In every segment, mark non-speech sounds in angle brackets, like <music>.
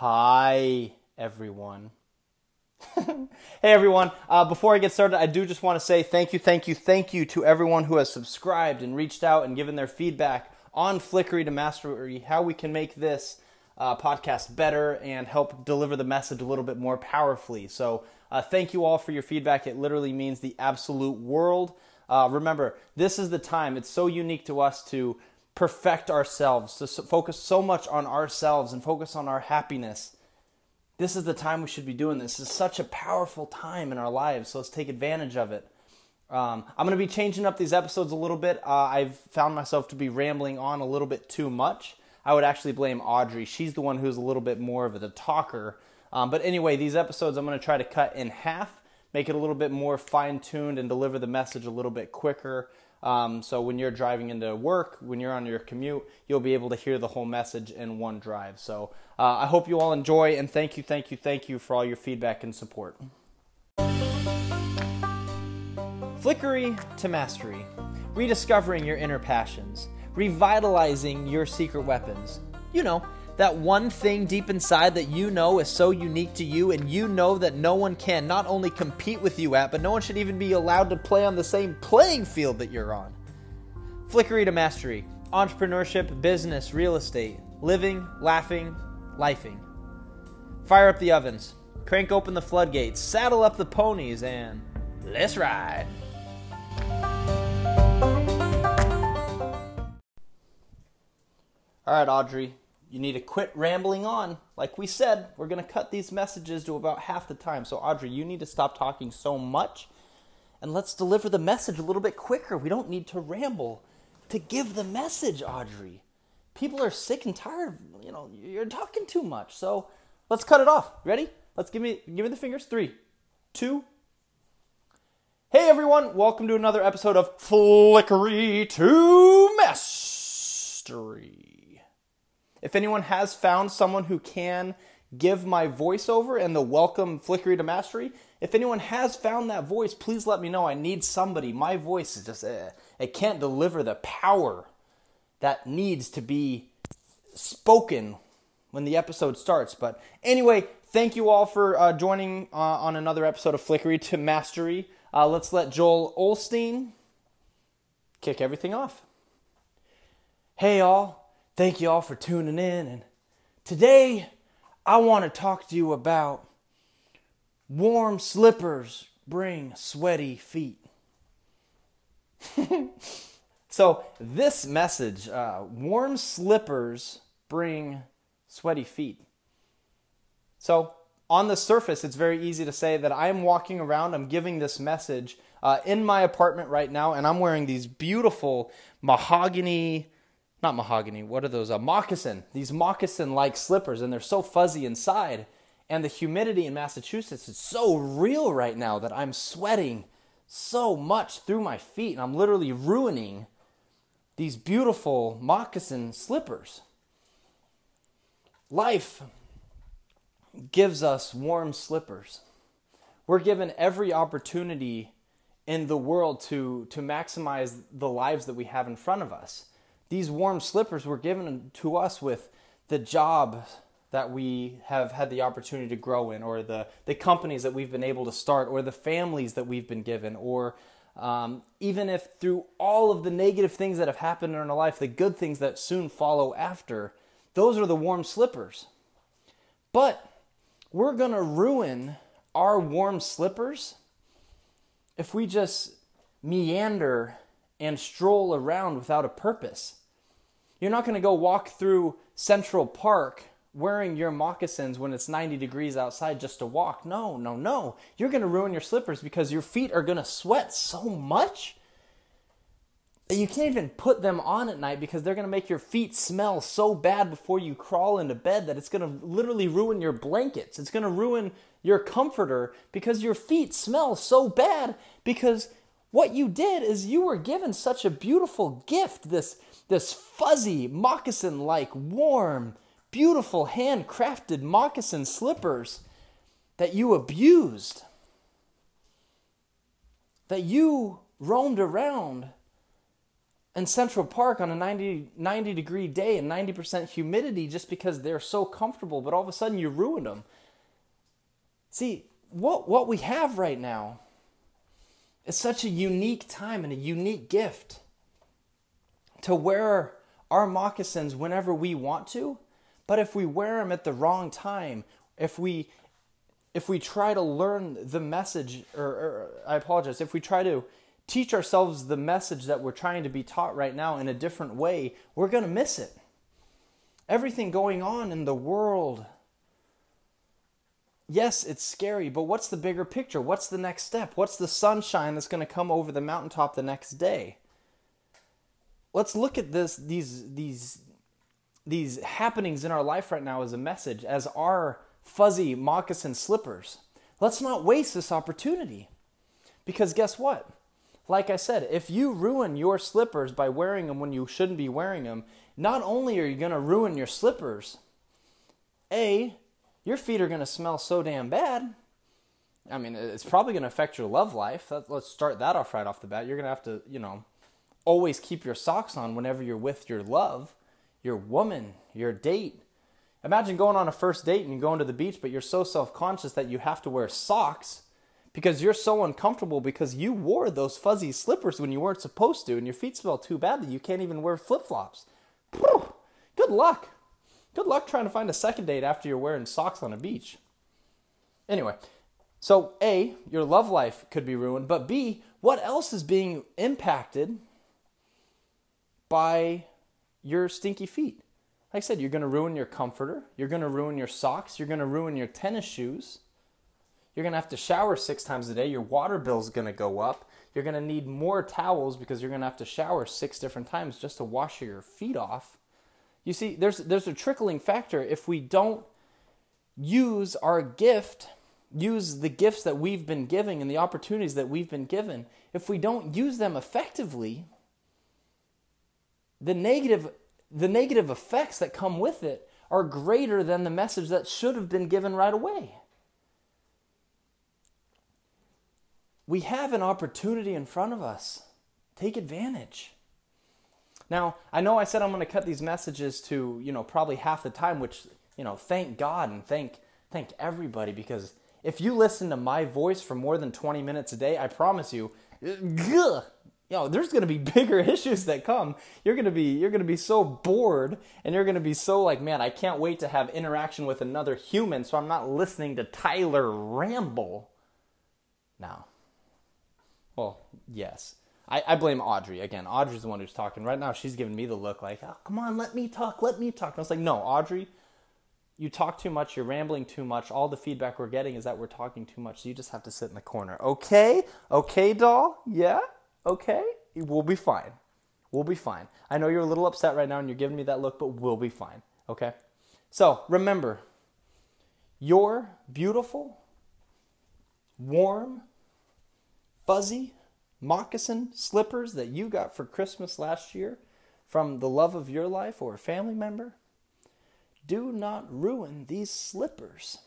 Hi, everyone. <laughs> hey, everyone. Uh, before I get started, I do just want to say thank you, thank you, thank you to everyone who has subscribed and reached out and given their feedback on Flickery to Mastery, how we can make this uh, podcast better and help deliver the message a little bit more powerfully. So, uh, thank you all for your feedback. It literally means the absolute world. Uh, remember, this is the time, it's so unique to us to perfect ourselves, to focus so much on ourselves and focus on our happiness. This is the time we should be doing this. This is such a powerful time in our lives, so let's take advantage of it. Um, I'm going to be changing up these episodes a little bit. Uh, I've found myself to be rambling on a little bit too much. I would actually blame Audrey. She's the one who's a little bit more of a talker. Um, but anyway, these episodes I'm going to try to cut in half, make it a little bit more fine tuned, and deliver the message a little bit quicker. Um, so when you're driving into work, when you're on your commute, you'll be able to hear the whole message in one drive. So uh, I hope you all enjoy, and thank you, thank you, thank you for all your feedback and support. Flickery to mastery, rediscovering your inner passions, revitalizing your secret weapons. You know, that one thing deep inside that you know is so unique to you and you know that no one can not only compete with you at, but no one should even be allowed to play on the same playing field that you're on. Flickery to mastery, entrepreneurship, business, real estate, living, laughing, lifing. Fire up the ovens, crank open the floodgates, saddle up the ponies, and let's ride. All right, Audrey, you need to quit rambling on. Like we said, we're going to cut these messages to about half the time. So, Audrey, you need to stop talking so much and let's deliver the message a little bit quicker. We don't need to ramble to give the message, Audrey. People are sick and tired. You know, you're talking too much. So, let's cut it off. Ready? Let's give me give me the fingers. Three, two. Hey everyone, welcome to another episode of Flickery to Mastery. If anyone has found someone who can give my voiceover and the welcome flickery to mastery, if anyone has found that voice, please let me know. I need somebody. My voice is just, uh, it can't deliver the power that needs to be spoken when the episode starts. But anyway, thank you all for uh, joining uh, on another episode of Flickery to Mastery. Uh, let's let Joel Osteen kick everything off. Hey, all. Thank you all for tuning in. And today, I want to talk to you about warm slippers bring sweaty feet. <laughs> so, this message uh, warm slippers bring sweaty feet. So, on the surface, it's very easy to say that I'm walking around, I'm giving this message uh, in my apartment right now, and I'm wearing these beautiful mahogany not mahogany, what are those? A moccasin. These moccasin like slippers, and they're so fuzzy inside. And the humidity in Massachusetts is so real right now that I'm sweating so much through my feet, and I'm literally ruining these beautiful moccasin slippers. Life gives us warm slippers. We're given every opportunity in the world to, to maximize the lives that we have in front of us these warm slippers were given to us with the job that we have had the opportunity to grow in, or the, the companies that we've been able to start, or the families that we've been given, or um, even if through all of the negative things that have happened in our life, the good things that soon follow after, those are the warm slippers. But we're going to ruin our warm slippers if we just meander and stroll around without a purpose. You're not going to go walk through Central Park wearing your moccasins when it's 90 degrees outside just to walk. No, no, no. You're going to ruin your slippers because your feet are going to sweat so much that you can't even put them on at night because they're going to make your feet smell so bad before you crawl into bed that it's going to literally ruin your blankets. It's going to ruin your comforter because your feet smell so bad because what you did is you were given such a beautiful gift this this fuzzy, moccasin like, warm, beautiful, handcrafted moccasin slippers that you abused, that you roamed around in Central Park on a 90, 90 degree day and 90% humidity just because they're so comfortable, but all of a sudden you ruined them. See, what, what we have right now is such a unique time and a unique gift to wear our moccasins whenever we want to, but if we wear them at the wrong time, if we if we try to learn the message or, or I apologize, if we try to teach ourselves the message that we're trying to be taught right now in a different way, we're going to miss it. Everything going on in the world. Yes, it's scary, but what's the bigger picture? What's the next step? What's the sunshine that's going to come over the mountaintop the next day? Let's look at this these these these happenings in our life right now as a message, as our fuzzy moccasin slippers. Let's not waste this opportunity. Because guess what? Like I said, if you ruin your slippers by wearing them when you shouldn't be wearing them, not only are you going to ruin your slippers, A, your feet are going to smell so damn bad. I mean, it's probably going to affect your love life. Let's start that off right off the bat. You're going to have to, you know, always keep your socks on whenever you're with your love, your woman, your date. Imagine going on a first date and going to the beach, but you're so self conscious that you have to wear socks because you're so uncomfortable because you wore those fuzzy slippers when you weren't supposed to and your feet smell too bad that you can't even wear flip flops. Good luck. Good luck trying to find a second date after you're wearing socks on a beach. Anyway, so A, your love life could be ruined, but B, what else is being impacted by your stinky feet? Like I said, you're going to ruin your comforter, you're going to ruin your socks, you're going to ruin your tennis shoes you're going to have to shower six times a day. Your water bill is going to go up. You're going to need more towels because you're going to have to shower six different times just to wash your feet off. You see, there's, there's a trickling factor. If we don't use our gift, use the gifts that we've been giving and the opportunities that we've been given, if we don't use them effectively, the negative, the negative effects that come with it are greater than the message that should have been given right away. We have an opportunity in front of us. Take advantage. Now, I know I said I'm going to cut these messages to, you know, probably half the time, which, you know, thank God and thank thank everybody because if you listen to my voice for more than 20 minutes a day, I promise you, you know, there's going to be <laughs> bigger issues that come. You're going to be you're going to be so bored and you're going to be so like, man, I can't wait to have interaction with another human, so I'm not listening to Tyler ramble. Now, well, yes. I, I blame Audrey. Again, Audrey's the one who's talking. Right now, she's giving me the look like, oh, come on, let me talk, let me talk. And I was like, no, Audrey, you talk too much, you're rambling too much. All the feedback we're getting is that we're talking too much, so you just have to sit in the corner. Okay? Okay, doll? Yeah? Okay? We'll be fine. We'll be fine. I know you're a little upset right now and you're giving me that look, but we'll be fine. Okay? So remember, you're beautiful, warm, fuzzy moccasin slippers that you got for Christmas last year from the love of your life or a family member, do not ruin these slippers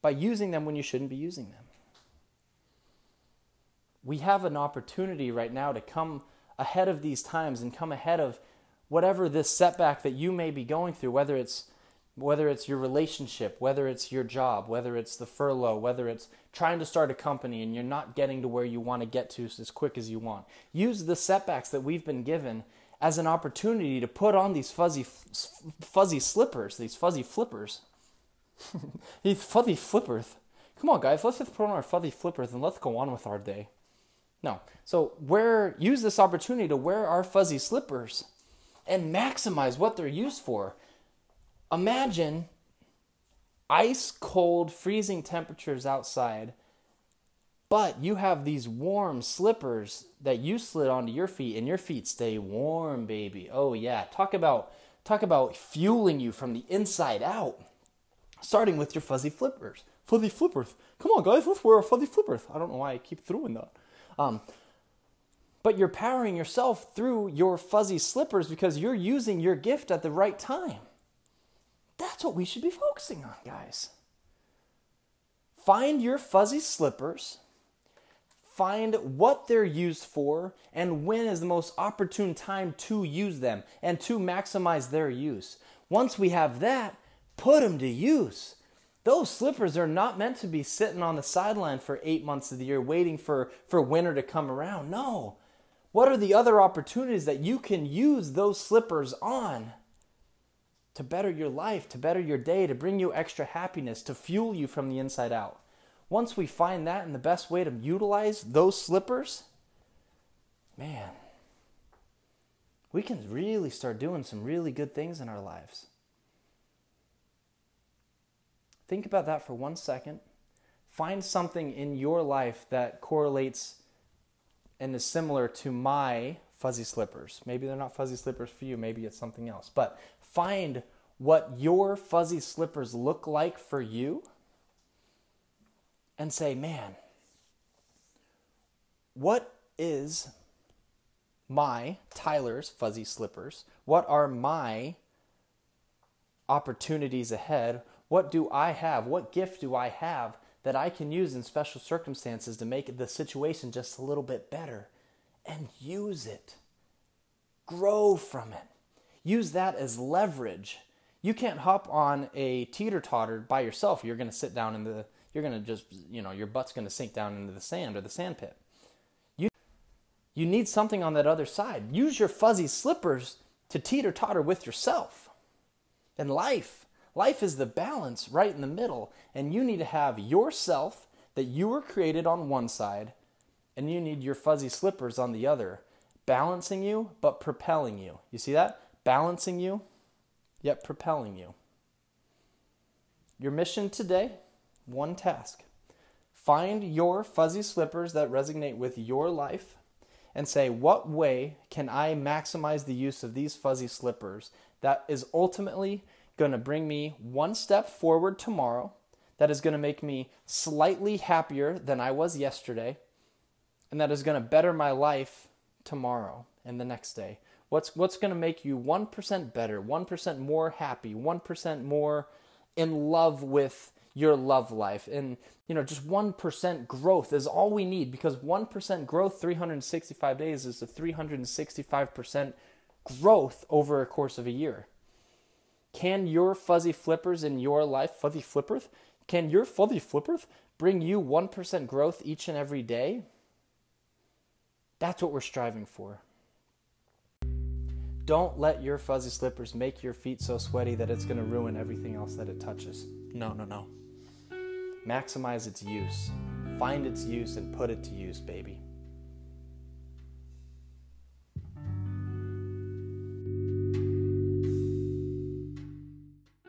by using them when you shouldn't be using them. We have an opportunity right now to come ahead of these times and come ahead of whatever this setback that you may be going through, whether it's whether it's your relationship, whether it's your job, whether it's the furlough, whether it's trying to start a company and you're not getting to where you want to get to as quick as you want. Use the setbacks that we've been given as an opportunity to put on these fuzzy fuzzy slippers, these fuzzy flippers. <laughs> these fuzzy flippers. Come on guys, let's just put on our fuzzy flippers and let's go on with our day. No. So, wear use this opportunity to wear our fuzzy slippers and maximize what they're used for imagine ice cold, freezing temperatures outside, but you have these warm slippers that you slid onto your feet, and your feet stay warm, baby. Oh yeah, talk about talk about fueling you from the inside out. Starting with your fuzzy flippers, fuzzy flippers. Come on, guys, let's wear our fuzzy flippers. I don't know why I keep throwing that. Um, but you're powering yourself through your fuzzy slippers because you're using your gift at the right time. That's what we should be focusing on, guys. Find your fuzzy slippers, find what they're used for and when is the most opportune time to use them and to maximize their use. Once we have that, put them to use. Those slippers are not meant to be sitting on the sideline for eight months of the year waiting for, for winter to come around. No. What are the other opportunities that you can use those slippers on to better your life, to better your day, to bring you extra happiness, to fuel you from the inside out? Once we find that and the best way to utilize those slippers, man, we can really start doing some really good things in our lives. Think about that for one second. Find something in your life that correlates and is similar to my fuzzy slippers. Maybe they're not fuzzy slippers for you, maybe it's something else. But find what your fuzzy slippers look like for you and say, man, what is my, Tyler's fuzzy slippers? What are my opportunities ahead? What do I have? What gift do I have that I can use in special circumstances to make the situation just a little bit better? And use it. Grow from it. Use that as leverage. You can't hop on a teeter totter by yourself. You're going to sit down in the, you're going to just, you know, your butt's going to sink down into the sand or the sand pit. You, you need something on that other side. Use your fuzzy slippers to teeter totter with yourself and life. Life is the balance right in the middle, and you need to have yourself that you were created on one side, and you need your fuzzy slippers on the other, balancing you but propelling you. You see that? Balancing you, yet propelling you. Your mission today one task. Find your fuzzy slippers that resonate with your life and say, What way can I maximize the use of these fuzzy slippers that is ultimately going to bring me one step forward tomorrow that is going to make me slightly happier than I was yesterday and that is going to better my life tomorrow and the next day. What's what's going to make you 1% better, 1% more happy, 1% more in love with your love life and you know just 1% growth is all we need because 1% growth 365 days is a 365% growth over a course of a year can your fuzzy flippers in your life, fuzzy flippers, can your fuzzy flippers bring you 1% growth each and every day? That's what we're striving for. Don't let your fuzzy slippers make your feet so sweaty that it's going to ruin everything else that it touches. No, no, no. Maximize its use. Find its use and put it to use, baby.